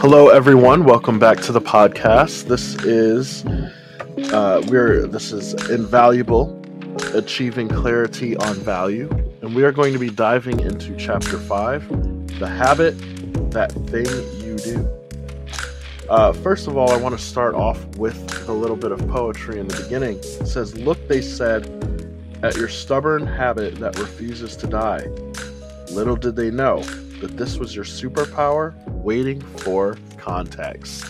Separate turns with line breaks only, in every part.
Hello, everyone. Welcome back to the podcast. This is uh, we're this is invaluable, achieving clarity on value, and we are going to be diving into chapter five, the habit, that thing you do. Uh, first of all, I want to start off with a little bit of poetry in the beginning. It says, "Look," they said, "at your stubborn habit that refuses to die." Little did they know that this was your superpower waiting for context.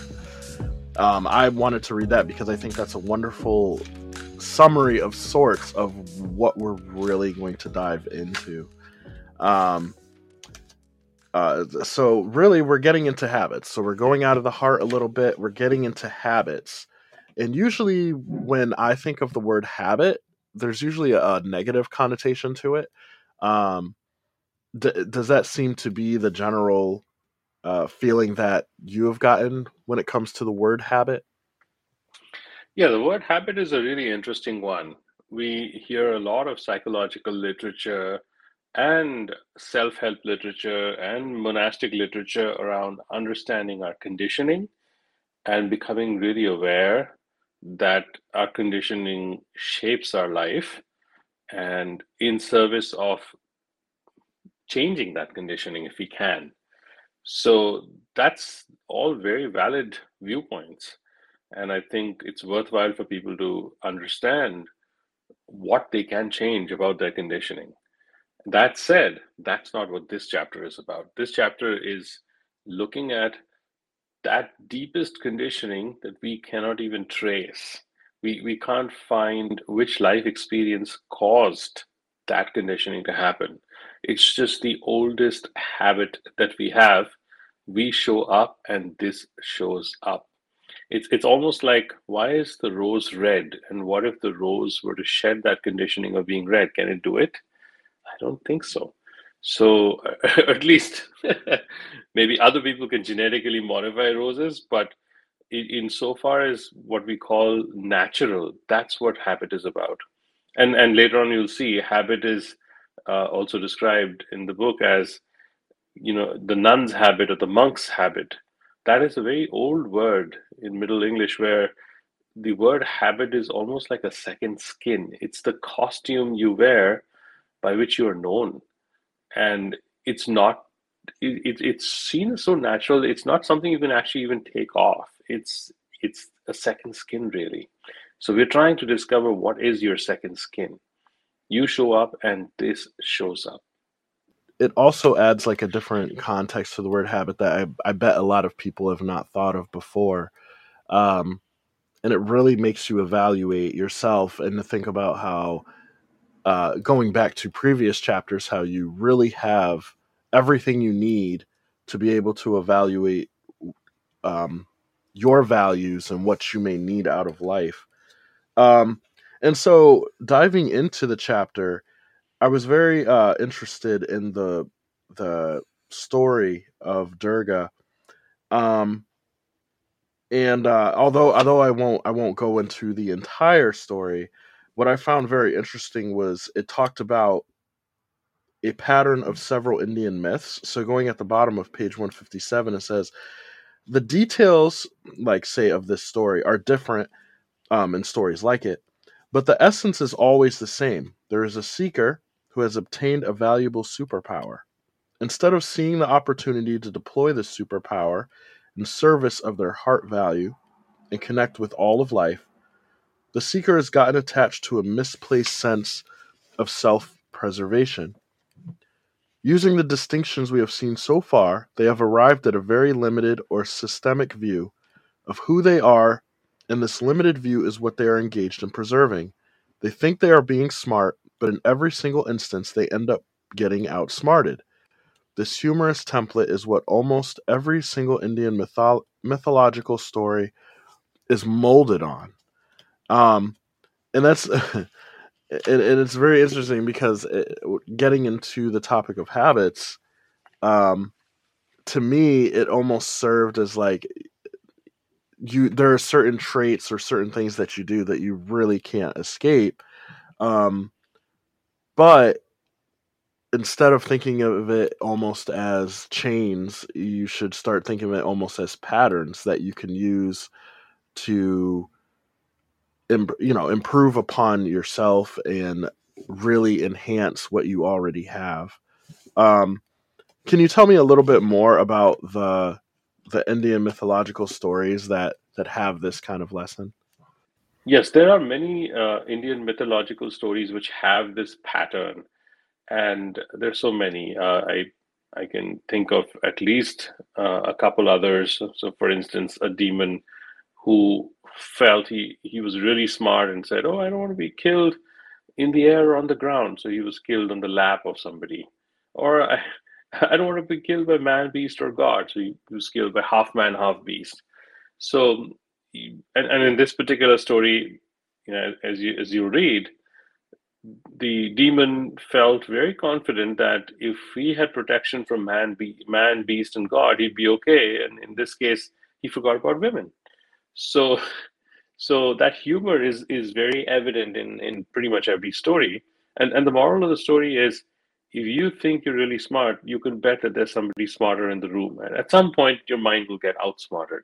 Um, I wanted to read that because I think that's a wonderful summary of sorts of what we're really going to dive into. Um, uh, so really, we're getting into habits. So we're going out of the heart a little bit. We're getting into habits, and usually when I think of the word habit, there's usually a, negative connotation to it. Um, d- does that seem to be the general uh, feeling that you have gotten when it comes to the word habit?
Yeah, the word habit is a really interesting one. We hear a lot of psychological literature and self help literature and monastic literature around understanding our conditioning and becoming really aware that our conditioning shapes our life and in service of changing that conditioning if we can. So that's all very valid viewpoints. And I think it's worthwhile for people to understand what they can change about their conditioning. That said, that's not what this chapter is about. This chapter is looking at that deepest conditioning that we cannot even trace. We, we can't find which life experience caused that conditioning to happen. It's just the oldest habit that we have. We show up and this shows up. It's, it's almost like why is the rose red? And what if the rose were to shed that conditioning of being red? Can it do it? I don't think so. So, at least maybe other people can genetically modify roses, but in, so far as what we call natural, that's what habit is about. And and later on, you'll see habit is uh, also described in the book as you know the nun's habit or the monk's habit. That is a very old word in middle english where the word habit is almost like a second skin. It's the costume you wear by which you are known. And it's not it, it, it's seen as so natural it's not something you can actually even take off. It's it's a second skin really. So we're trying to discover what is your second skin you show up and this shows up.
It also adds like a different context to the word habit that I, I bet a lot of people have not thought of before. Um, and it really makes you evaluate yourself and to think about how uh, going back to previous chapters how you really have everything you need to be able to evaluate um, your values and what you may need out of life. Um, and so diving into the chapter, I was very uh, interested in the the story of Durga. Um, and uh, although although I won't I won't go into the entire story, what I found very interesting was it talked about a pattern of several Indian myths. So going at the bottom of page 157, it says the details, like say, of this story are different um, in stories like it, but the essence is always the same. There is a seeker who has obtained a valuable superpower. Instead of seeing the opportunity to deploy this superpower in service of their heart value and connect with all of life, the seeker has gotten attached to a misplaced sense of self preservation. Using the distinctions we have seen so far, they have arrived at a very limited or systemic view of who they are and this limited view is what they are engaged in preserving. They think they are being smart, but in every single instance they end up getting outsmarted. This humorous template is what almost every single Indian mytho- mythological story is molded on. Um, and that's and, and it's very interesting because it, getting into the topic of habits, um, to me, it almost served as like you there are certain traits or certain things that you do that you really can't escape um but instead of thinking of it almost as chains, you should start thinking of it almost as patterns that you can use to you know improve upon yourself and really enhance what you already have. Um, can you tell me a little bit more about the the Indian mythological stories that that have this kind of lesson?
Yes, there are many uh, Indian mythological stories which have this pattern, and there's so many. Uh, I I can think of at least uh, a couple others. So, for instance, a demon who felt he he was really smart and said, "Oh, I don't want to be killed in the air or on the ground," so he was killed on the lap of somebody. Or I, don't want to be killed by man, beast, or God, so he was killed by half man, half beast. So, and, and in this particular story, you know, as you as you read, the demon felt very confident that if he had protection from man, be, man, beast, and God, he'd be okay. And in this case, he forgot about women. So, so that humor is is very evident in in pretty much every story. And and the moral of the story is, if you think you're really smart, you can bet that there's somebody smarter in the room. And at some point, your mind will get outsmarted.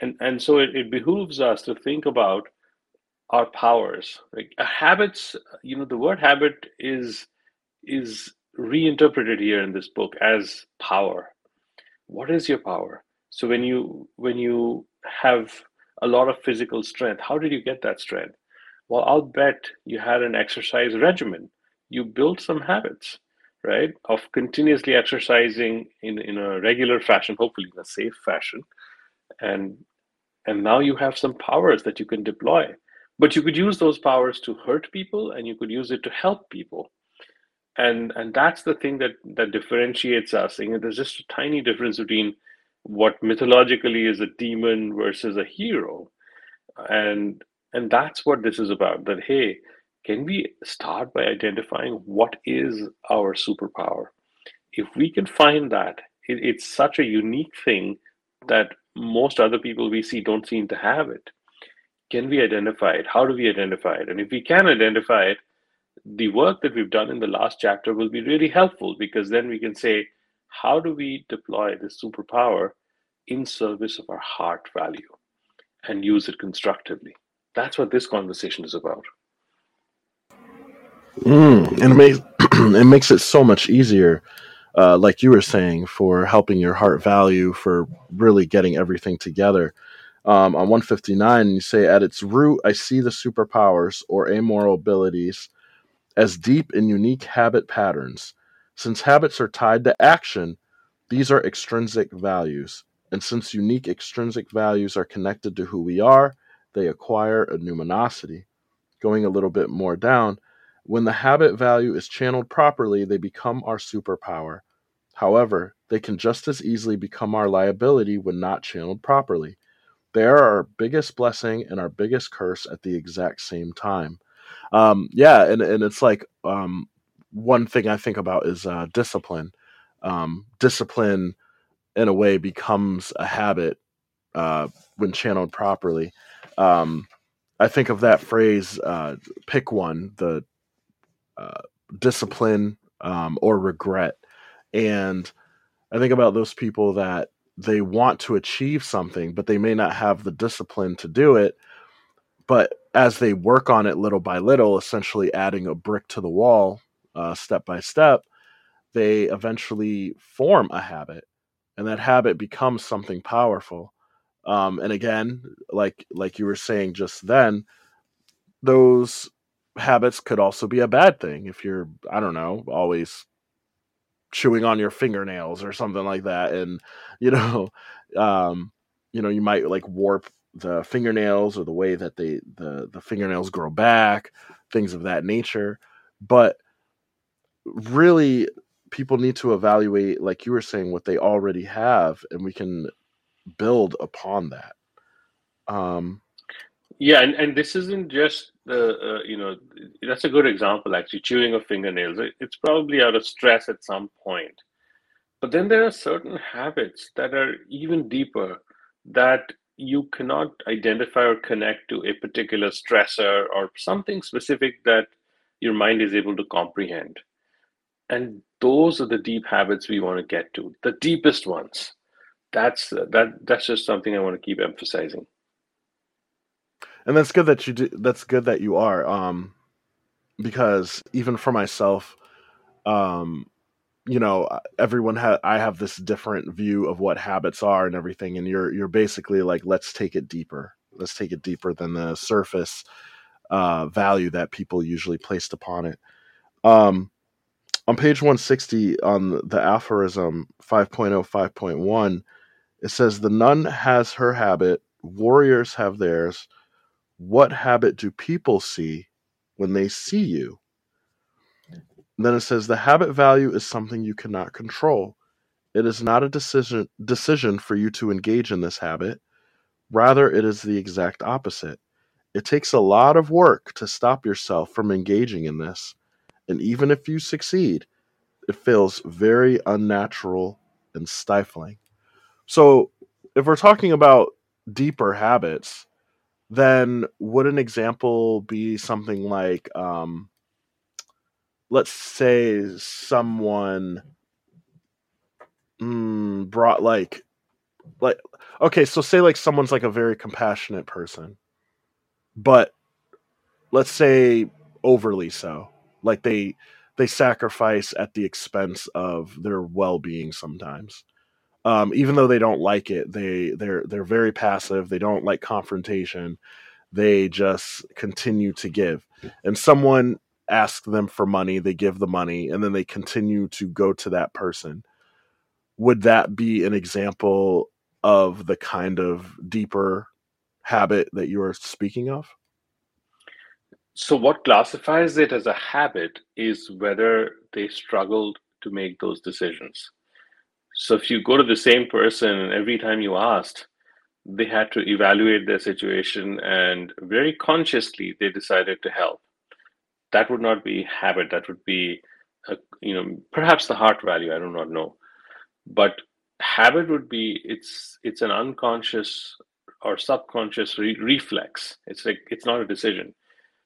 And and so it, it behooves us to think about our powers. Like uh, habits, you know, the word habit is is reinterpreted here in this book as power. What is your power? So when you when you have a lot of physical strength, how did you get that strength? Well, I'll bet you had an exercise regimen. You build some habits, right, of continuously exercising in, in a regular fashion, hopefully in a safe fashion. And and now you have some powers that you can deploy. But you could use those powers to hurt people and you could use it to help people. And and that's the thing that that differentiates us. Know, there's just a tiny difference between what mythologically is a demon versus a hero. And and that's what this is about that hey can we start by identifying what is our superpower if we can find that it, it's such a unique thing that most other people we see don't seem to have it can we identify it? How do we identify it? And if we can identify it, the work that we've done in the last chapter will be really helpful because then we can say, how do we deploy this superpower in service of our heart value and use it constructively? That's what this conversation is about.
Mm, and it makes, it makes it so much easier, uh, like you were saying, for helping your heart value, for really getting everything together um, on 159, you say, At its root, I see the superpowers or amoral abilities as deep and unique habit patterns. Since habits are tied to action, these are extrinsic values. And since unique extrinsic values are connected to who we are, they acquire a numinosity. Going a little bit more down, when the habit value is channeled properly, they become our superpower. However, they can just as easily become our liability when not channeled properly. They are our biggest blessing and our biggest curse at the exact same time. Um, yeah, and, and it's like um, one thing I think about is uh, discipline. Um, discipline, in a way, becomes a habit uh, when channeled properly. Um, I think of that phrase, uh, pick one, the discipline um, or regret. And I think about those people that they want to achieve something, but they may not have the discipline to do it. But as they work on it little by little, essentially adding a brick to the wall, uh, step by step, they eventually form a habit, and that habit becomes something powerful. Um, and again, like like you were saying just then, those habits could also be a bad thing if you're I don't know always chewing on your fingernails or something like that and you know um you know you might like warp the fingernails or the way that they the the fingernails grow back things of that nature but really people need to evaluate like you were saying what they already have and we can build upon that. Um
yeah and, and this isn't just the uh, you know that's a good example actually chewing of fingernails it's probably out of stress at some point but then there are certain habits that are even deeper that you cannot identify or connect to a particular stressor or something specific that your mind is able to comprehend and those are the deep habits we want to get to, the deepest ones. That's that that's just something I want to keep emphasizing.
And that's good that you do. That's good that you are. Um, because even for myself, um, you know, everyone ha- I have this different view of what habits are and everything, and you're you're basically like, let's take it deeper. Let's take it deeper than the surface uh, value that people usually placed upon it. Um, on page 160 on the aphorism 5.0 5.1 it says the nun has her habit warriors have theirs what habit do people see when they see you? And then it says the habit value is something you cannot control. It is not a decision decision for you to engage in this habit. Rather it is the exact opposite. It takes a lot of work to stop yourself from engaging in this and even if you succeed, it feels very unnatural and stifling. So, if we're talking about deeper habits, then would an example be something like, um, let's say someone mm, brought like, like, okay, so say like someone's like a very compassionate person, but let's say overly so like they they sacrifice at the expense of their well-being sometimes um, even though they don't like it they they're they're very passive they don't like confrontation they just continue to give. And someone asks them for money they give the money and then they continue to go to that person. Would that be an example of the kind of deeper habit that you are speaking of?
So, what classifies it as a habit is whether they struggled to make those decisions. So, if you go to the same person every time you asked, they had to evaluate their situation and very consciously they decided to help. That would not be habit. That would be, a, you know, perhaps the heart value. I do not know, but habit would be it's it's an unconscious or subconscious re- reflex. It's like it's not a decision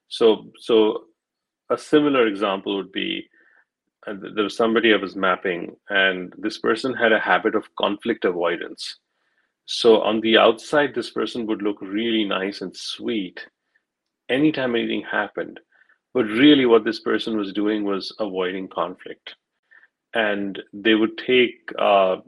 so, so a similar example would be uh, there was somebody I was mapping, and this person had a habit of conflict avoidance. So on the outside, this person would look really nice and sweet anytime anything happened. But really, what this person was doing was avoiding conflict. And they would take uh,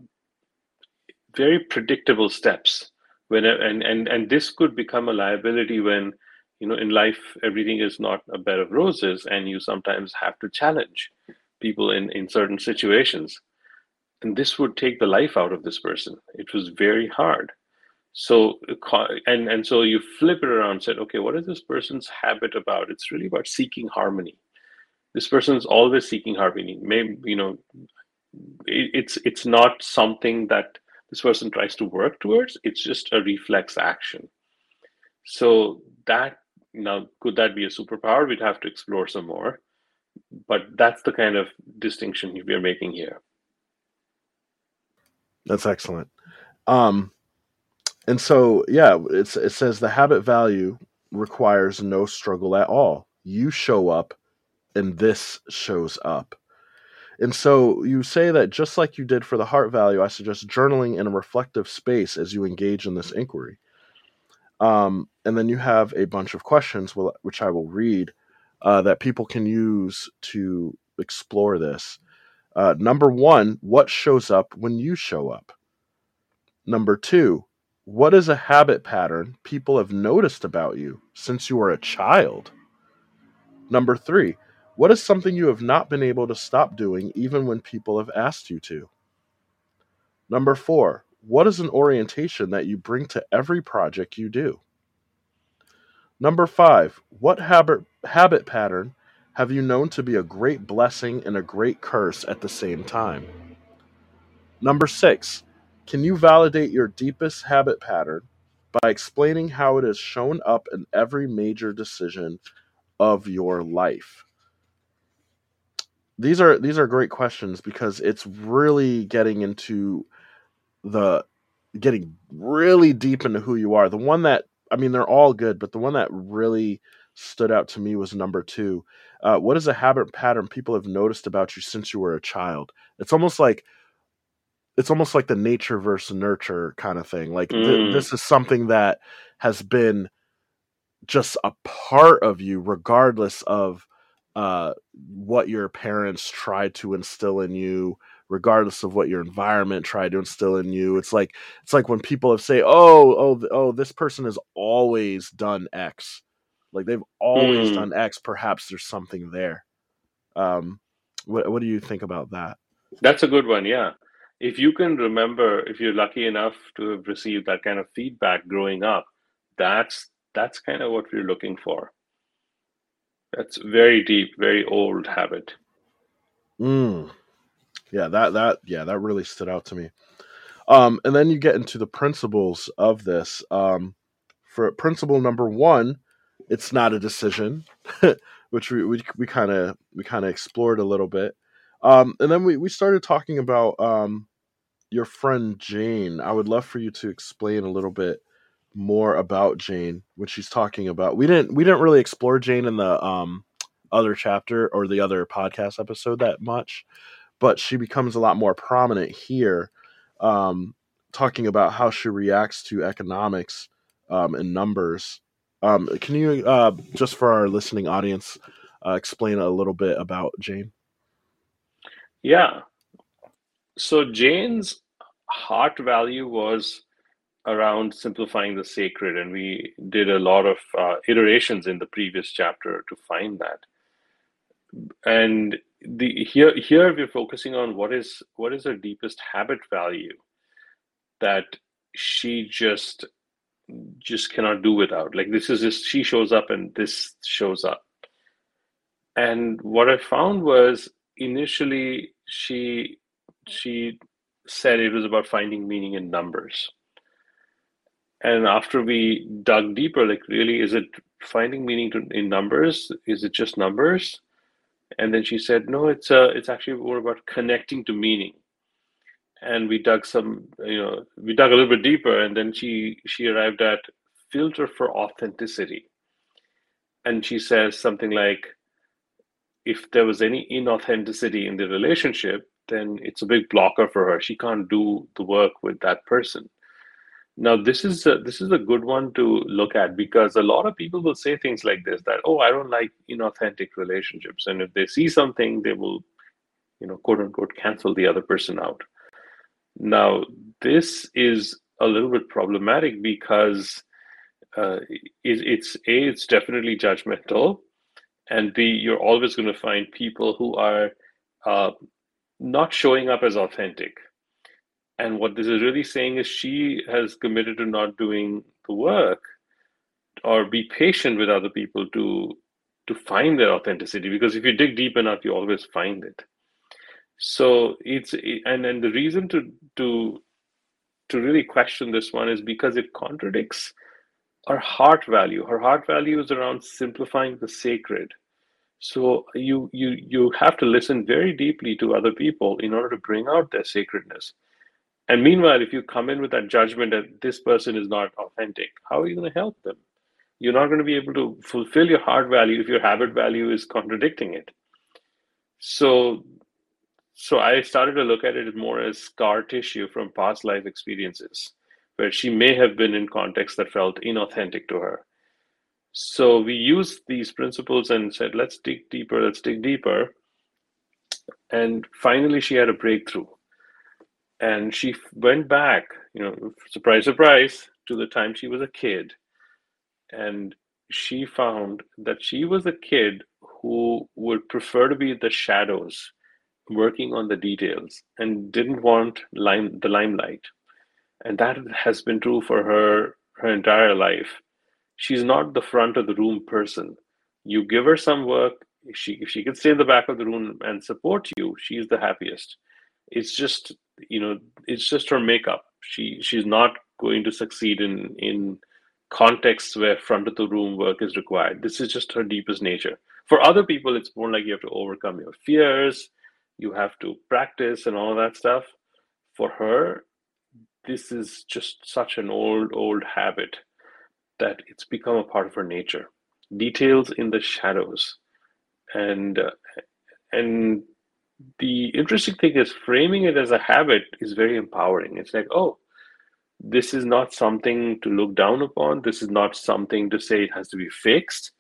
very predictable steps when and, and and this could become a liability when you know in life everything is not a bed of roses and you sometimes have to challenge people in in certain situations. And this would take the life out of this person. It was very hard. So and and so you flip it around and said okay what is this person's habit about? It's really about seeking harmony. This person is always seeking harmony. Maybe you know it, it's it's not something that this person tries to work towards. It's just a reflex action. So that now, could that be a superpower? We'd have to explore some more. But that's the kind of distinction we are making here.
That's excellent. Um, and so, yeah, it's, it says the habit value requires no struggle at all. You show up, and this shows up. And so you say that just like you did for the heart value, I suggest journaling in a reflective space as you engage in this inquiry. Um, and then you have a bunch of questions, which I will read, uh, that people can use to explore this. Uh, number one, what shows up when you show up? Number two, what is a habit pattern people have noticed about you since you were a child? Number three, what is something you have not been able to stop doing even when people have asked you to? Number four, what is an orientation that you bring to every project you do? Number five, what habit, habit pattern have you known to be a great blessing and a great curse at the same time? Number six, can you validate your deepest habit pattern by explaining how it has shown up in every major decision of your life? These are these are great questions because it's really getting into the getting really deep into who you are. The one that I mean, they're all good, but the one that really stood out to me was number two. Uh, what is a habit pattern people have noticed about you since you were a child? It's almost like it's almost like the nature versus nurture kind of thing. Like th-
Mm.
this is something that has been just a part of you, regardless of uh, what your parents tried to instill in you, regardless of what your environment tried to instill in you. It's like it's like when people have say, "Oh, oh, oh, this person has always done X." Like they've always
Mm.
done X. Perhaps there's something there. Um, what what do you think about that?
That's a good one, yeah. If you can remember, if you're lucky enough to have received that kind of feedback growing up, that's that's kind of what we're looking for. That's very deep, very old habit.
Mm. Yeah, that that yeah, that really stood out to me. Um, and then you get into the principles of this. Um, for principle number one, it's not a decision, which we we kind of we kind of explored a little bit. Um, and then we we started talking about um, your friend Jane. I would love for you to explain a little bit more about Jane, what she's talking about. We didn't we didn't really explore Jane in the um, other chapter or the other podcast episode that much, but she becomes a lot more prominent here, um, talking about how she reacts to economics um, and numbers. Um, can you uh, just for our listening audience uh, explain a little bit about Jane?
Yeah. So Jane's heart value was around simplifying the sacred, and we did a lot of uh, iterations in the previous chapter to find that. And the here here we're focusing on what is what is her deepest habit value that she just just cannot do without. Like this is just she shows up and this shows up. And what I found was initially she she said it was about finding meaning in numbers. And after we dug deeper, like really, is it finding meaning to, in numbers? Is it just numbers? And then she said, no, it's uh, it's actually more about connecting to meaning. And we dug some, you know, we dug a little bit deeper, and then she she arrived at filter for authenticity. And she says something like, if there was any inauthenticity in the relationship, then it's a big blocker for her. She can't do the work with that person. Now, this is a, this is a good one to look at because a lot of people will say things like this: that oh, I don't like inauthentic relationships, and if they see something, they will, you know, quote unquote, cancel the other person out. Now, this is a little bit problematic because uh, it, it's a it's definitely judgmental, and b you're always going to find people who are uh, not showing up as authentic. And what this is really saying is she has committed to not doing the work or be patient with other people to to find their authenticity. Because if you dig deep enough you always find it. So it's and and the reason to to to really question this one is because it contradicts her heart value. Her heart value is around simplifying the sacred. So you you you have to listen very deeply to other people in order to bring out their sacredness and meanwhile if you come in with that judgment that this person is not authentic how are you going to help them? You're not going to be able to fulfill your heart value if your habit value is contradicting it. So so i started to look at it more as scar tissue from past life experiences where she may have been in contexts that felt inauthentic to her. So we used these principles and said let's dig deeper let's dig deeper. And finally she had a breakthrough and she went back you know surprise surprise to the time she was a kid. And she found that she was a kid who would prefer to be the shadows working on the details and didn't want lime, the limelight. And that has been true for her her entire life. She's not the front of the room person. You give her some work she if she can stay in the back of the room and support you she's the happiest. It's just you know it's just her makeup. She she's not going to succeed in in contexts where front of the room work is required. This is just her deepest nature. For other people it's more like you have to overcome your fears you have to practice and all that stuff. For her this is just such an old old habit that it's become a part of her nature. Details in the shadows. And uh, and the interesting thing is framing it as a habit is very empowering. It's like, oh, this is not something to look down upon. This is not something to say it has to be fixed.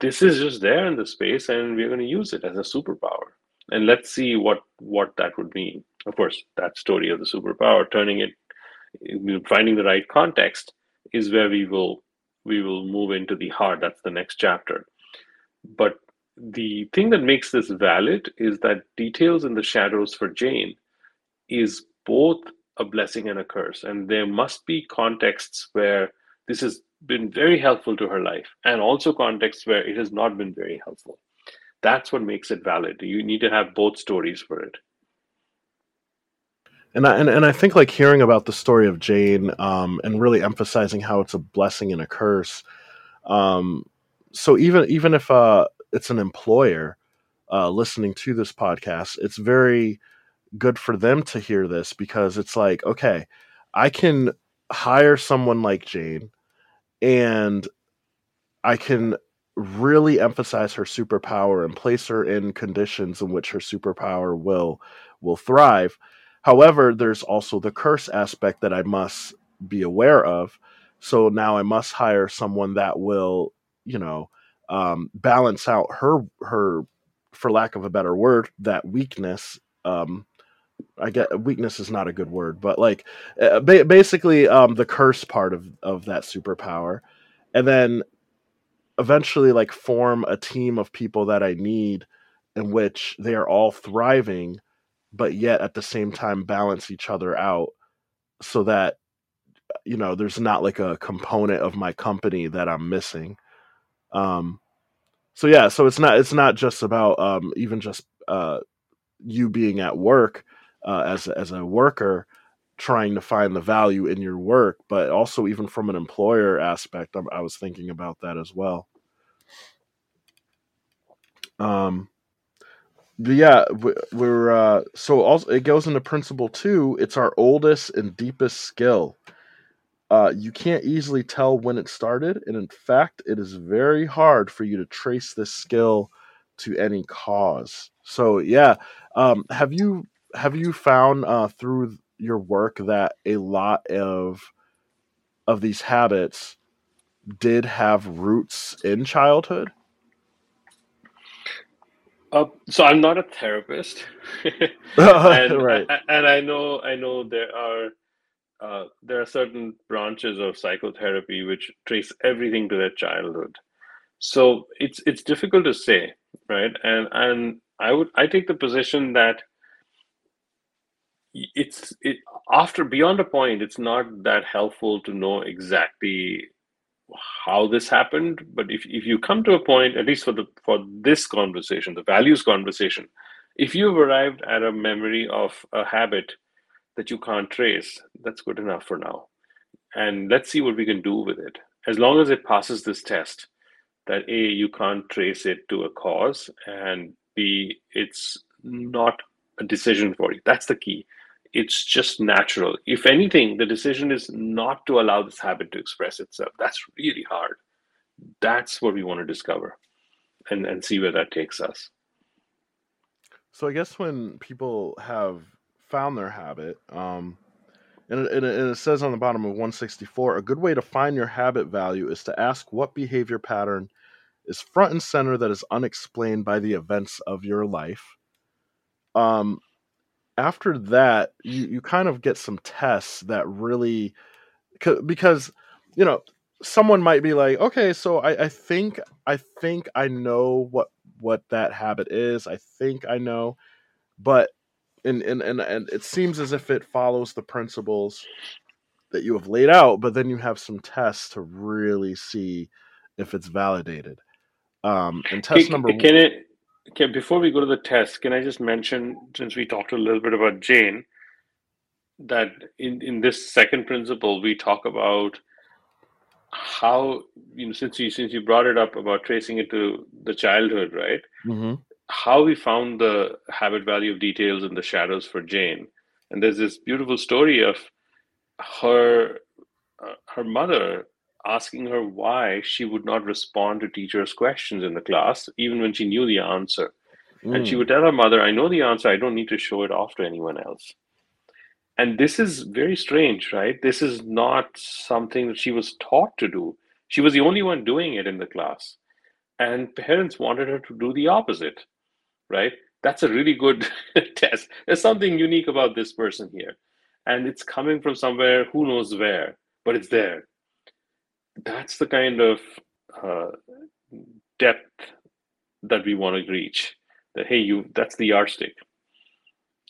This is just there in the space, and we're going to use it as a superpower. And let's see what what that would mean. Of course, that story of the superpower, turning it, finding the right context, is where we will we will move into the heart. That's the next chapter. But the thing that makes this valid is that details in the shadows for Jane is both a blessing and a curse. And there must be contexts where this has been very helpful to her life, and also contexts where it has not been very helpful. That's what makes it valid. You need to have both stories for it.
And I, and, and I think like hearing about the story of Jane um, and really emphasizing how it's a blessing and a curse. Um, so even even if uh, it's an employer uh, listening to this podcast, it's very good for them to hear this because it's like, okay, I can hire someone like Jane and I can really emphasize her superpower and place her in conditions in which her superpower will will thrive. However, there's also the curse aspect that I must be aware of. So now I must hire someone that will, you know, um, balance out her her, for lack of a better word, that weakness um, I get weakness is not a good word, but like uh, ba- basically um, the curse part of of that superpower, and then eventually like form a team of people that I need, in which they are all thriving, but yet at the same time balance each other out, so that you know there's not like a component of my company that I'm missing. Um, so yeah, so it's not it's not just about um, even just uh, you being at work uh, as as a worker trying to find the value in your work, but also even from an employer aspect, I, I was thinking about that as well. Um, yeah, we're uh, so also it goes into principle two. It's our oldest and deepest skill. Uh, you can't easily tell when it started, and in fact, it is very hard for you to trace this skill to any cause. So yeah, um, have you have you found uh, through your work that a lot of of these habits did have roots in childhood?
Uh, so I'm not a therapist, and, right. and I know I know there are uh, there are certain branches of psychotherapy which trace everything to their childhood. So it's it's difficult to say, right? And and I would I take the position that it's it after beyond a point it's not that helpful to know exactly how this happened but if, if you come to a point at least for the for this conversation the values conversation if you've arrived at a memory of a habit that you can't trace that's good enough for now and let's see what we can do with it as long as it passes this test that a you can't trace it to a cause and b it's not a decision for you that's the key it's just natural. If anything, the decision is not to allow this habit to express itself. That's really hard. That's what we want to discover and, and see where that takes us.
So I guess when people have found their habit, um, and it, and it says on the bottom of 164, a good way to find your habit value is to ask what behavior pattern is front and center that is unexplained by the events of your life. Um, after that, you, you kind of get some tests that really, because, you know, someone might be like, okay, so I, I think I think I know what what that habit is. I think I know, but and and and, and it seems as if it follows the principles that you have laid out, but then you have some tests to really see if it's validated. Um, and test
can,
number
can it Okay, before we go to the test, can I just mention, since we talked a little bit about Jane, that in, in this second principle, we talk about how, you know, since you since you brought it up about tracing it to the childhood, right?
Mm-hmm.
How we found the habit value of details in the shadows for Jane. And there's this beautiful story of her uh, her mother asking her why she would not respond to teachers' questions in the class, even when she knew the answer. Mm. And she mm. would tell her mother, I know the answer, I don't need to show it off to anyone else. And this is very strange, right? This is not something that she was taught to do. She was the only one doing it in the class. And parents wanted her to do the opposite, right? That's a really good test. There's something unique about this person here. And it's coming from somewhere, who knows where, but it's there. That's the kind of uh, depth that we want to reach. That, hey, you, that's the yardstick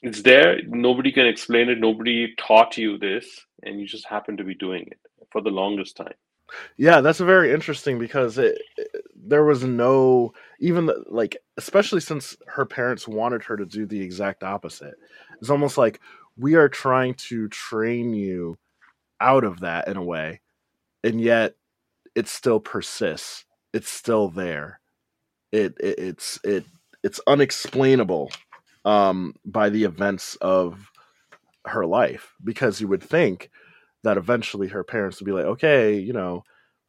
it's there nobody can explain it nobody taught you this and you just happen to be doing it for the longest time
yeah that's very interesting because it, it there was no even the, like especially since her parents wanted her to do the exact opposite. It's almost like we are trying to train you out of that in a way and yet it still persists. It's still there. It, it it's it it's unexplainable um, by the events of her life. Because you would think that eventually her parents would be like, okay, you know,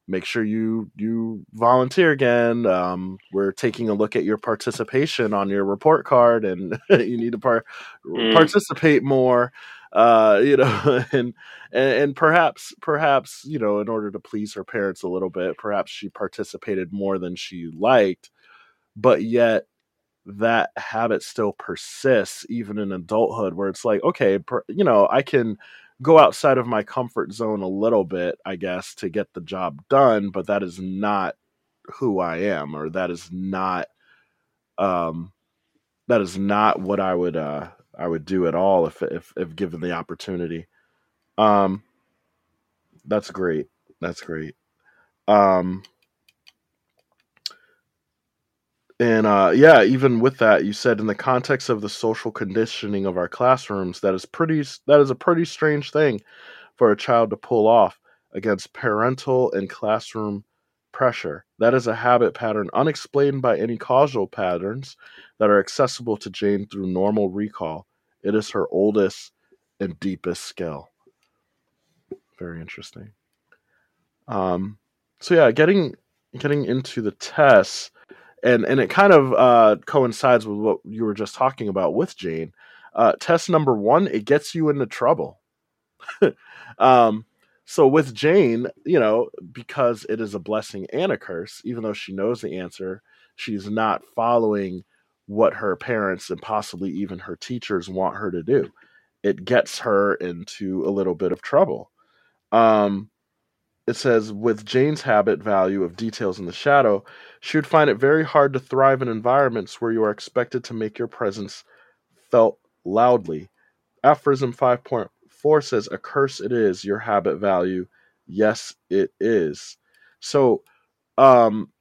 make sure you you volunteer again. Um, we're taking a look at your participation on your report card, and you need to par- mm. participate more. Uh, you know, and, and and perhaps perhaps you know, in order to please her parents a little bit, perhaps she participated more than she liked, but yet that habit still persists even in adulthood where it's like okay per, you know i can go outside of my comfort zone a little bit i guess to get the job done but that is not who i am or that is not um that is not what i would uh i would do at all if if if given the opportunity. Um that's great. That's great. Um and uh, yeah, even with that, you said in the context of the social conditioning of our classrooms, that is pretty. That is a pretty strange thing for a child to pull off against parental and classroom pressure. That is a habit pattern unexplained by any causal patterns that are accessible to Jane through normal recall. It is her oldest and deepest skill. Very interesting. Um, so yeah, getting getting into the tests and and it kind of uh, coincides with what you were just talking about with Jane. Uh, test number one, it gets you into trouble. um, so with Jane, you know, because it is a blessing and a curse, even though she knows the answer, she's not following what her parents and possibly even her teachers want her to do. It gets her into a little bit of trouble. Um, it says, with Jane's habit value of details in the shadow, she would find it very hard to thrive in environments where you are expected to make your presence felt loudly. Aphorism 5.4 says, A curse it is, your habit value. Yes, it is. So, um,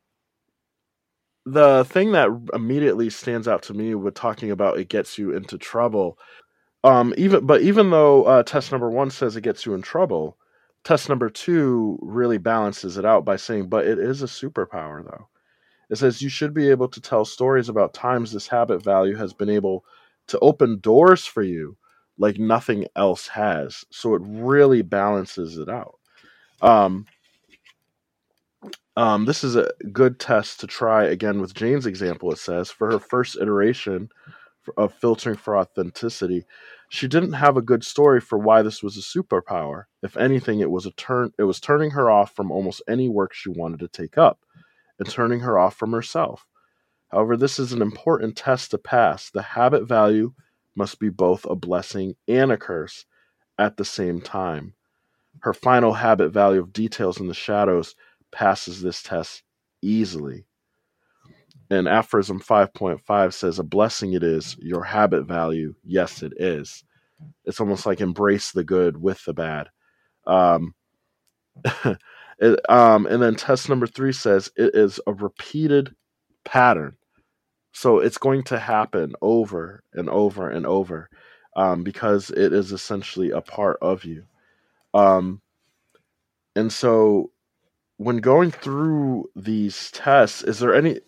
the thing that immediately stands out to me with talking about it gets you into trouble, um, even but even though uh, test number one says it gets you in trouble, Test number two really balances it out by saying, but it is a superpower, though. It says you should be able to tell stories about times this habit value has been able to open doors for you like nothing else has. So it really balances it out. Um, um, this is a good test to try again with Jane's example. It says for her first iteration of filtering for authenticity, she didn't have a good story for why this was a superpower. If anything, it was a turn it was turning her off from almost any work she wanted to take up and turning her off from herself. However, this is an important test to pass. The habit value must be both a blessing and a curse at the same time. Her final habit value of details in the shadows passes this test easily. And aphorism 5.5 says, A blessing it is, your habit value, yes, it is. It's almost like embrace the good with the bad. Um, it, um, and then test number three says it is a repeated pattern. So it's going to happen over and over and over um, because it is essentially a part of you. Um, and so when going through these tests, is there any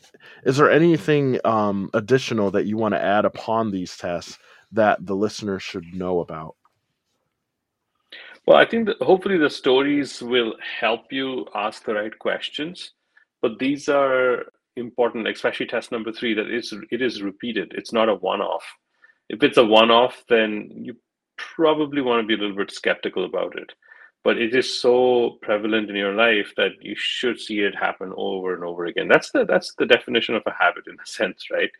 is there anything um, additional that you want to add upon these tests that the listener should know about?
Well, I think that hopefully the stories will help you ask the right questions, but these are important, especially test number three, that is it is repeated. It's not a one-off. If it's a one-off, then you probably want to be a little bit skeptical about it. But it is so prevalent in your life that you should see it happen over and over again. That's the that's the definition of a habit in a sense, right?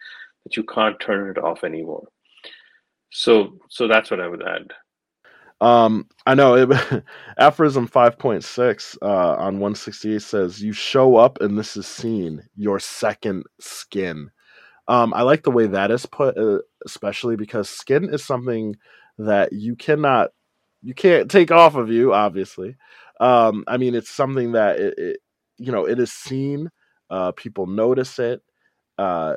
That you can't turn it off anymore. So so that's what I would add.
Um, I know it, aphorism 5.6 uh, on 168 says, You show up and this is seen, your second skin. Um, I like the way that is put, uh, especially because skin is something that you cannot, you can't take off of you, obviously. Um, I mean, it's something that, it, it you know, it is seen, uh, people notice it. Uh,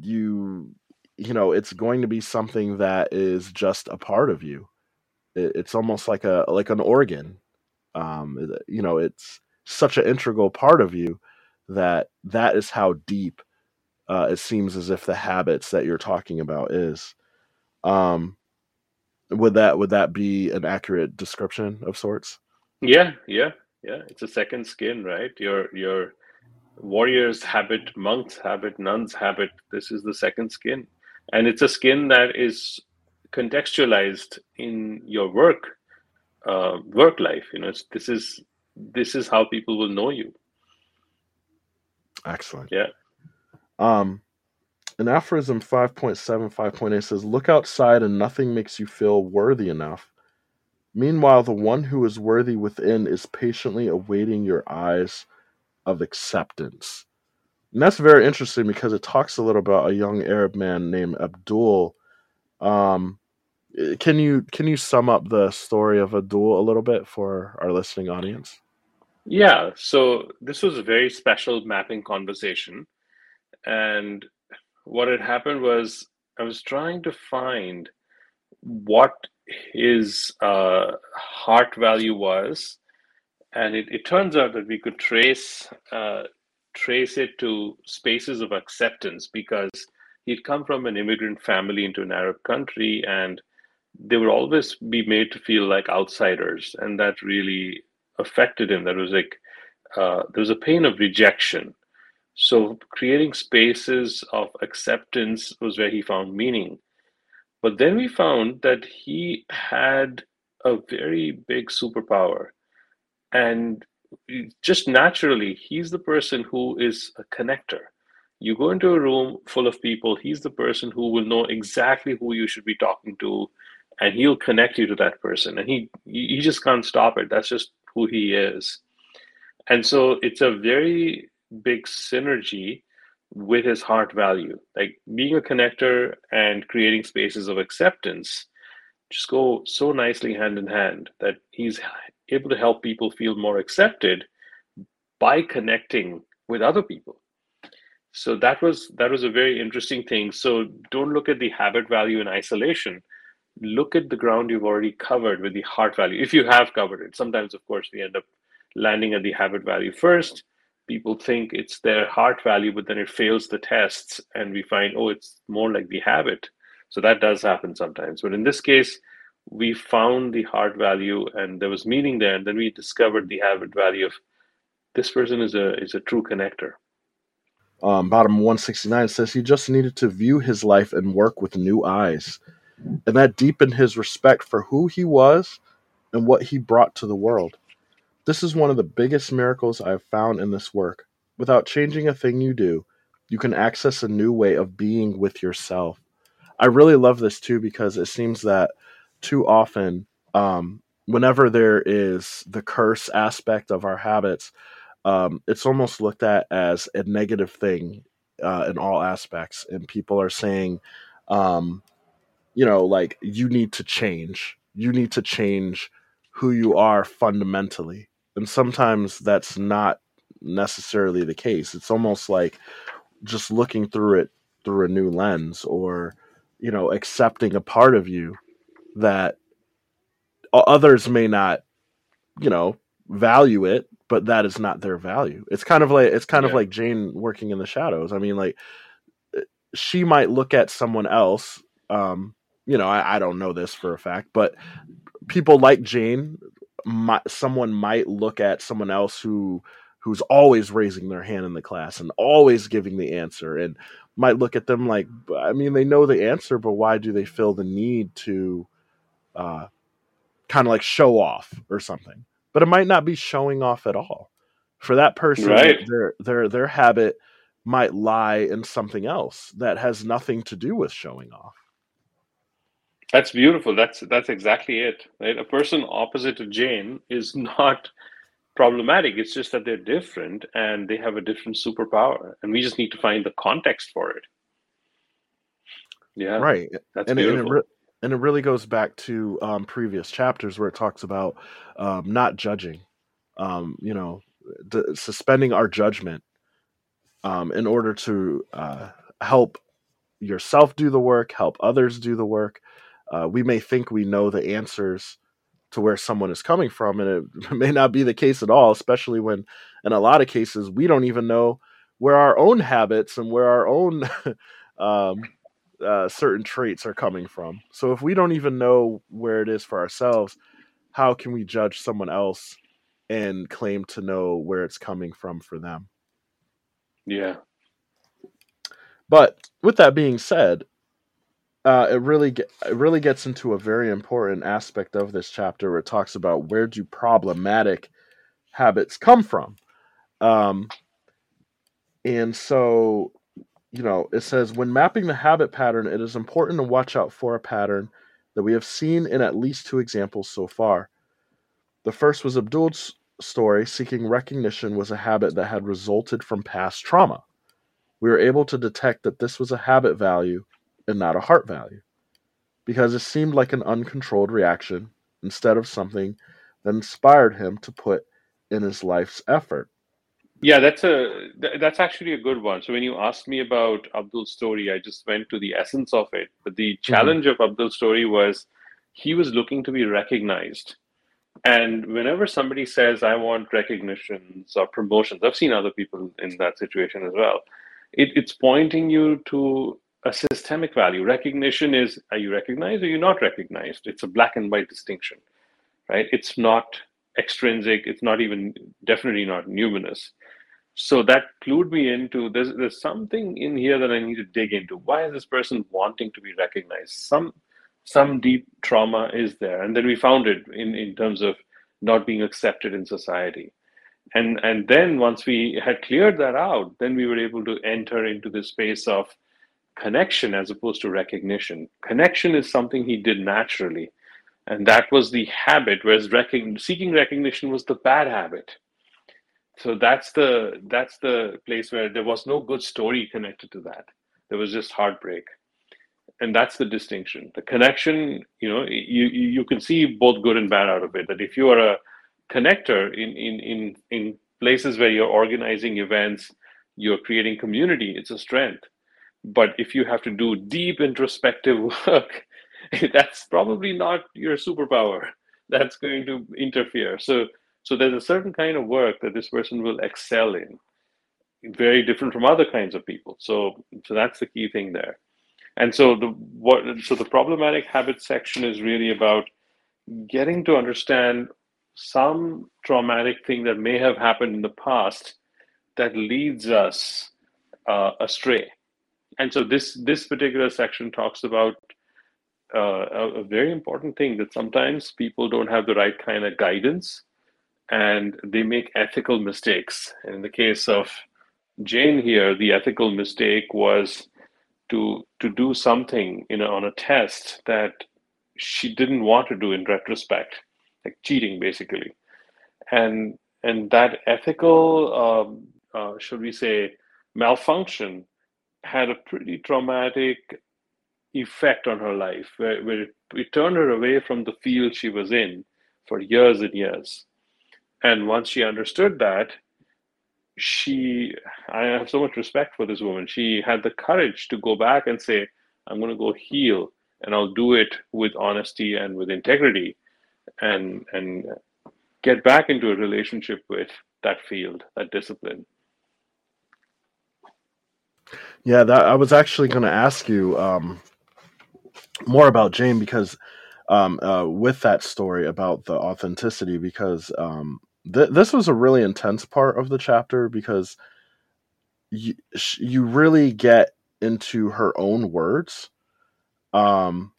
you, you know, it's going to be something that is just a part of you it, it's almost like a like an organ. Um, you know, it's such an integral part of you that that is how deep uh, it seems as if the habits that you're talking about is. Um, would that would that be an accurate description of sorts?
Yeah, yeah, yeah. It's a second skin, right? Your your warrior's habit, monk's habit, nun's habit. This is the second skin, and it's a skin that is contextualized in your work uh, work life you know this is this is how people will know you
excellent
yeah
um in aphorism 5.7 5.8 says look outside and nothing makes you feel worthy enough. Meanwhile the one who is worthy within is patiently awaiting your eyes of acceptance. And that's very interesting because it talks a little about a young arab man named abdul. Um, uh, can you can you sum up the story of Abdul a little bit for our listening audience?
Yeah, so this was a very special mapping conversation, and what had happened was I was trying to find what his uh, heart value was, and it, it turns out that we could trace uh, trace it to spaces of acceptance because he'd come from an immigrant family into an Arab country and they would always be made to feel like outsiders, and that really affected him. That was like uh, there was a pain of rejection. So creating spaces of acceptance was where he found meaning. But then we found that he had a very big superpower. And just naturally, he's the person who is a connector. You go into a room full of people, he's the person who will know exactly who you should be talking to and he'll connect you to that person and he you just can't stop it that's just who he is and so it's a very big synergy with his heart value like being a connector and creating spaces of acceptance just go so nicely hand in hand that he's able to help people feel more accepted by connecting with other people so that was that was a very interesting thing so don't look at the habit value in isolation look at the ground you've already covered with the heart value, if you have covered it. Sometimes, of course, we end up landing at the habit value first. People think it's their heart value, but then it fails the tests, and we find, oh, it's more like the habit. So that does happen sometimes. But in this case, we found the heart value and there was meaning there, and then we discovered the habit value of this person is a is a true connector.
Um, bottom 169 says he just needed to view his life and work with new eyes and that deepened his respect for who he was and what he brought to the world. This is one of the biggest miracles I have found in this work. Without changing a thing you do, you can access a new way of being with yourself. I really love this too because it seems that too often, um, whenever there is the curse aspect of our habits, um, it's almost looked at as a negative thing uh, in all aspects. And people are saying, um, you know, like you need to change. You need to change who you are fundamentally. And sometimes that's not necessarily the case. It's almost like just looking through it through a new lens or, you know, accepting a part of you that others may not, you know, value it, but that is not their value. It's kind of like it's kind yeah. of like Jane working in the shadows. I mean, like she might look at someone else um, you know, I, I don't know this for a fact, but people like Jane my, someone might look at someone else who who's always raising their hand in the class and always giving the answer and might look at them like i mean they know the answer but why do they feel the need to uh, kind of like show off or something? But it might not be showing off at all. For that person
Right.
their their their habit might lie in something else that has nothing to do with showing off
That's beautiful. That's that's exactly it. Right? A person opposite to Jane is not problematic. It's just that they're different and they have a different superpower, and we just need to find the context for it. Yeah,
right
that's
and it, and it
beautiful.
and it really goes back to um, previous chapters where it talks about um, not judging, um, you know, suspending our judgment um, in order to uh, help yourself do the work, help others do the work. Uh, we may think we know the answers to where someone is coming from, and it may not be the case at all, especially when, in a lot of cases, we don't even know where our own habits and where our own um, uh, certain traits are coming from. So if we don't even know where it is for ourselves, how can we judge someone else and claim to know where it's coming from for them?
Yeah,
But with that being said, uh, it really ge- it really gets into a very important aspect of this chapter where it talks about where do problematic habits come from, um, and so you know it says when mapping the habit pattern, it is important to watch out for a pattern that we have seen in at least two examples so far. The first was Abdul's story. Seeking recognition was a habit that had resulted from past trauma we were able to detect that this was a habit value and not a heart value because it seemed like an uncontrolled reaction instead of something that inspired him to put in his life's effort.
yeah. That's a that's actually a good one. So when you asked me about Abdul's story, I just went to the essence of it. But the mm-hmm. challenge of Abdul's story was he was looking to be recognized. And whenever somebody says, I want recognitions or promotions, I've seen other people in that situation as well. It, it's pointing you to a systemic value. Recognition is are you recognized or you're not recognized? It's a black and white distinction, right? It's not extrinsic, it's not even definitely not numinous. So that clued me into there's there's something in here that I need to dig into. Why is this person wanting to be recognized? Some some deep trauma is there. And then we found it in, in terms of not being accepted in society. And and then once we had cleared that out, then we were able to enter into the space of connection as opposed to recognition. Connection is something he did naturally. And that was the habit, whereas seeking recognition was the bad habit. So that's the that's the place where there was no good story connected to that. There was just heartbreak and that's the distinction the connection you know you you can see both good and bad out of it that if you are a connector in in in in places where you're organizing events you're creating community it's a strength but if you have to do deep introspective work that's probably not your superpower. That's going to interfere. So so there's a certain kind of work that this person will excel in very different from other kinds of people. So so that's the key thing there. And so the what so the problematic habit section is really about getting to understand some traumatic thing that may have happened in the past that leads us uh, astray. And so this this particular section talks about uh, a, very important thing that sometimes people don't have the right kind of guidance and they make ethical mistakes. And in the case of Jane here, the ethical mistake was to to do something you know on a test that she didn't want to do in retrospect like cheating basically and and that ethical um, uh, should we say malfunction had a pretty traumatic effect on her life where, where it, it turned her away from the field she was in for years and years. And once she understood that she i have so much respect for this woman. She had the courage to go back and say i'm going to go heal and i'll do it with honesty and with integrity and and get back into a relationship with that field that discipline
Yeah, that I was actually going to ask you um, more about Jane because um, uh, with that story about the authenticity because um, th- this was a really intense part of the chapter because you, you really get into her own words um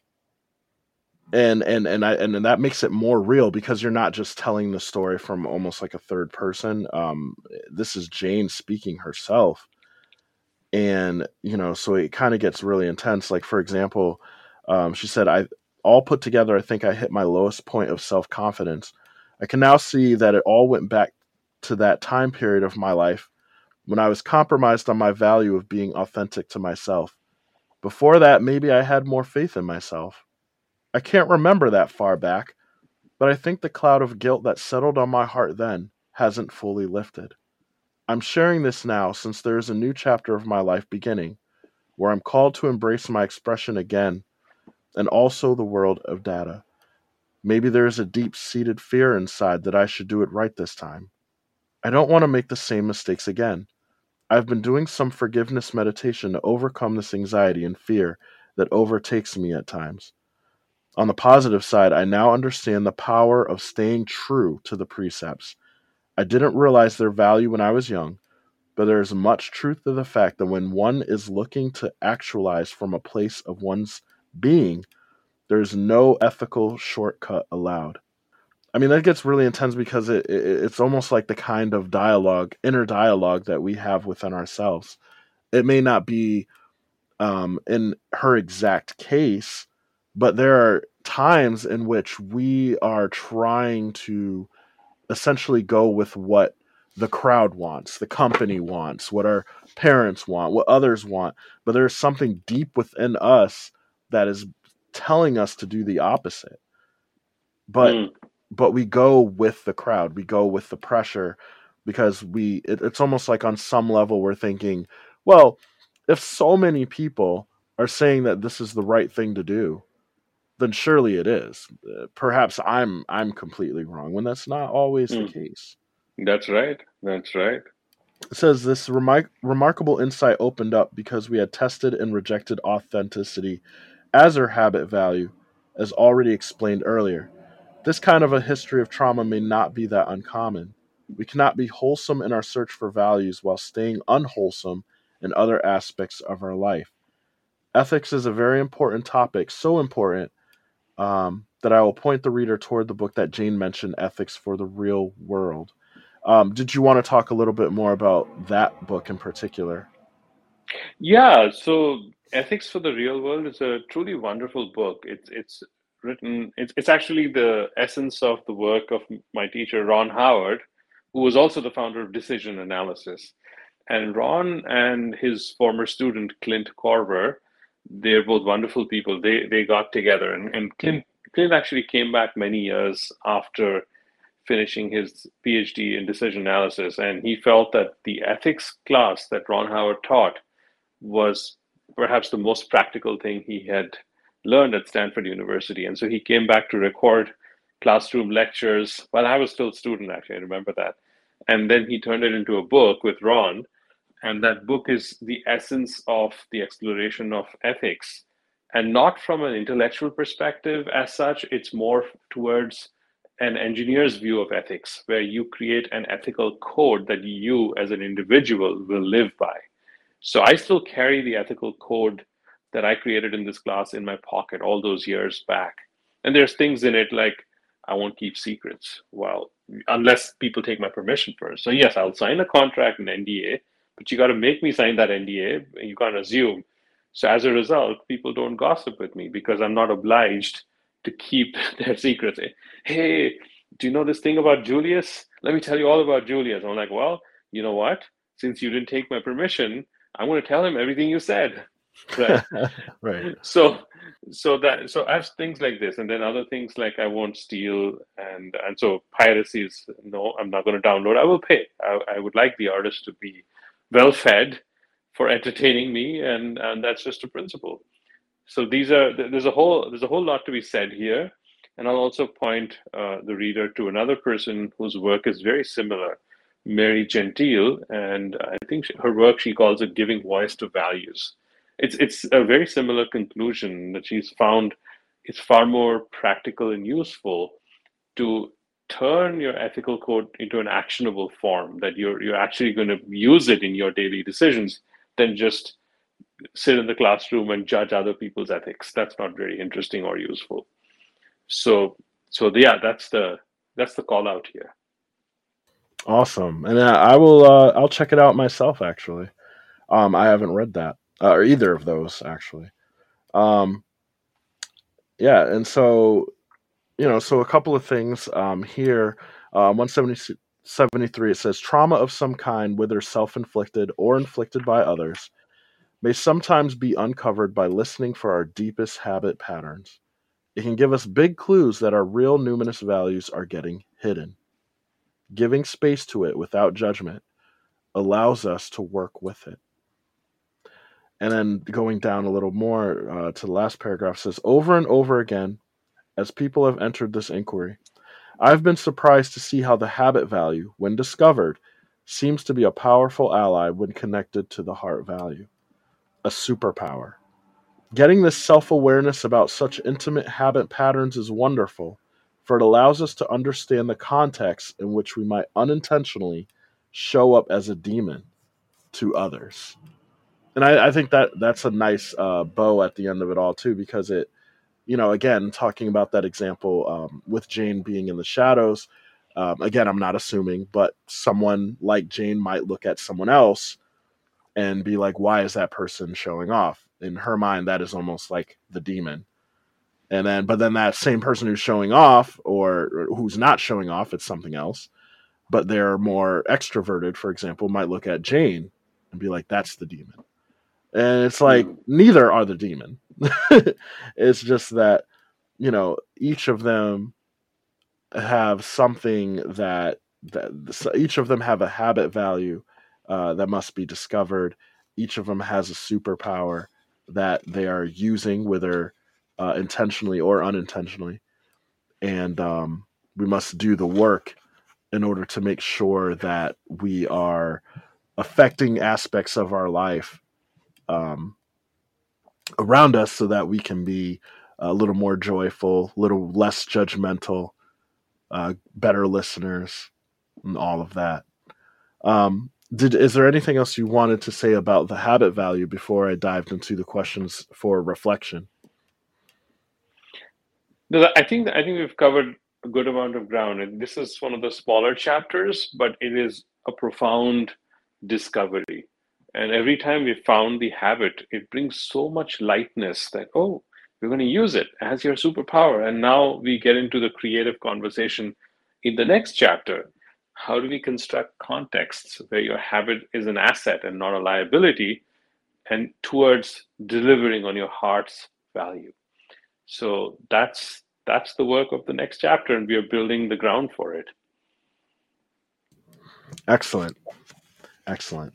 and and and I and that makes it more real because you're not just telling the story from almost like a third person. Um, this is Jane speaking herself, and you know, so it kind of gets really intense. Like for example, um, she said, "I all put together, I think I hit my lowest point of self confidence. I can now see that it all went back to that time period of my life when I was compromised on my value of being authentic to myself. Before that, maybe I had more faith in myself." I can't remember that far back, but I think the cloud of guilt that settled on my heart then hasn't fully lifted. I'm sharing this now since there is a new chapter of my life beginning, where I'm called to embrace my expression again, and also the world of data. Maybe there is a deep seated fear inside that I should do it right this time. I don't want to make the same mistakes again. I've been doing some forgiveness meditation to overcome this anxiety and fear that overtakes me at times. On the positive side, I now understand the power of staying true to the precepts. I didn't realize their value when I was young, but there is much truth to the fact that when one is looking to actualize from a place of one's being, there is no ethical shortcut allowed. I mean, that gets really intense because it, it, it's almost like the kind of dialogue, inner dialogue that we have within ourselves. It may not be um, in her exact case, but there are times in which we are trying to essentially go with what the crowd wants, the company wants, what our parents want, what others want, but there's something deep within us that is telling us to do the opposite. But mm. but we go with the crowd, we go with the pressure because we it, it's almost like on some level we're thinking, well, if so many people are saying that this is the right thing to do, then surely it is. Uh, perhaps I'm I'm completely wrong when that's not always mm. the hmm. case.
That's right. That's right.
It says this remar- remarkable insight opened up because we had tested and rejected authenticity as our habit value, as already explained earlier. This kind of a history of trauma may not be that uncommon. We cannot be wholesome in our search for values while staying unwholesome in other aspects of our life. Ethics is a very important topic, so important um, that I will point the reader toward the book that Jane mentioned, Ethics for the Real World. Um, did you want to talk a little bit more about that book in particular?
Yeah, so Ethics for the Real World is a truly wonderful book. It's it's written. It's it's actually the essence of the work of my teacher Ron Howard, who was also the founder of Decision Analysis. And Ron and his former student Clint Korver they're both wonderful people. They they got together, and, and hmm. Clint Clint actually came back many years after finishing his PhD in decision analysis, and he felt that the ethics class that Ron Howard taught was perhaps the most practical thing he had learned at Stanford University, and so he came back to record classroom lectures while I was still a student. Actually, I remember that, and then he turned it into a book with Ron and that book is the essence of the exploration of ethics. And not from an intellectual perspective as such, it's more towards an engineer's view of ethics, where you create an ethical code that you as an individual will live by. So I still carry the ethical code that I created in this class in my pocket all those years back. And there's things in it like I won't keep secrets. Well, unless people take my permission first. So yes, I'll sign a contract, an NDA, but you got to make me sign that NDA. You can't assume. So as a result, people don't gossip with me because I'm not obliged to keep their secrets. Hey, do you know this thing about Julius? Let me tell you all about Julius. I'm like, well, you know what? Since you didn't take my permission, I'm going to tell him everything you said.
Right. right.
So, so that so I have things like this, and then other things like I won't steal, and and so piracy is no, I'm not going to download. I will pay. I, I would like the artist to be well fed for entertaining me, and and that's just a principle. So these are there's a whole there's a whole lot to be said here, and I'll also point uh, the reader to another person whose work is very similar, Mary Gentile, and I think she, her work she calls it giving voice to values. It's it's a very similar conclusion that she's found it's far more practical and useful to turn your ethical code into an actionable form that you're you're actually going to use it in your daily decisions than just sit in the classroom and judge other people's ethics. That's not very interesting or useful. So so yeah that's the that's the call out here.
Awesome. And i will uh, i'll check it out myself actually. Um i haven't read that uh, or either of those actually. Um yeah and so you know so a couple of things um here uh 173 it says trauma of some kind whether self-inflicted or inflicted by others may sometimes be uncovered by listening for our deepest habit patterns it can give us big clues that our real numinous values are getting hidden. Giving space to it without judgment allows us to work with it. And then going down a little more uh, to the last paragraph says, Over and over again, as people have entered this inquiry, I've been surprised to see how the habit value, when discovered, seems to be a powerful ally when connected to the heart value, a superpower. Getting this self awareness about such intimate habit patterns is wonderful, for it allows us to understand the context in which we might unintentionally show up as a demon to others. And I, I think that that's a nice uh, bow at the end of it all, too, because it, you know, again, talking about that example um, with Jane being in the shadows, um, again, I'm not assuming, but someone like Jane might look at someone else and be like, why is that person showing off? in her mind that is almost like the demon. And then but then that same person who's showing off or, who's not showing off it's something else. But they're more extroverted for example might look at jane and be like that's the demon. And it's like neither are the demon it's just that you know each of them have something that that each of them have a habit value uh, that must be discovered each of them has a superpower that they are using, whether uh, intentionally or unintentionally. And um, we must do the work in order to make sure that we are affecting aspects of our life um, around us so that we can be a little more joyful, a little less judgmental, uh, better listeners, and all of that. Um, did is there anything else you wanted to say about the habit value before I dived into the questions for reflection?
I think I think we've covered a good amount of ground, and this is one of the smaller chapters, but it is a profound discovery. And every time we found the habit, it brings so much lightness that oh, we're going to use it as your superpower. And now we get into the creative conversation in the next chapter. How do we construct contexts where your habit is an asset and not a liability and towards delivering on your heart's value? So that's that's the work of the next chapter and we are building the ground for it.
Excellent. Excellent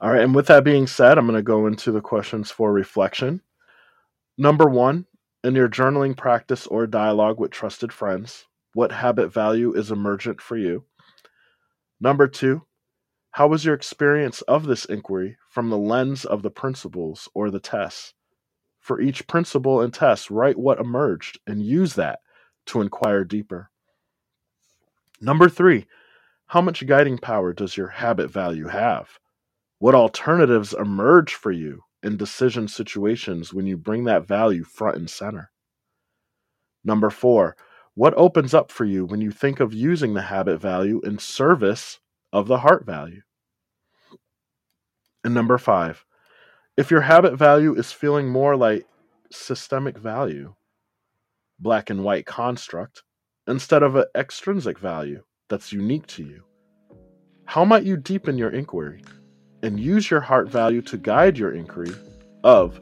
all right and with that being said i'm going to go into the questions for reflection number one in your journaling practice or dialogue with trusted friends what habit value is emergent for you? Number two, how was your experience of this inquiry from the lens of the principles or the tests? For each principle and test, write what emerged and use that to inquire deeper. Number three, how much guiding power does your habit value have? What alternatives emerge for you in decision situations when you bring that value front and center? Number four, what opens up for you when you think of using the habit value in service of the heart value? And number five, if your habit value is feeling more like systemic value, black and white construct, instead of an extrinsic value that's unique to you, how might you deepen your inquiry and use your heart value to guide your inquiry of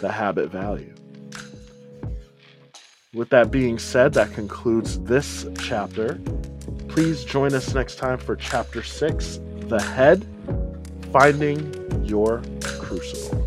the habit value? With that being said, that concludes this chapter. Please join us next time for chapter six The Head Finding Your Crucible.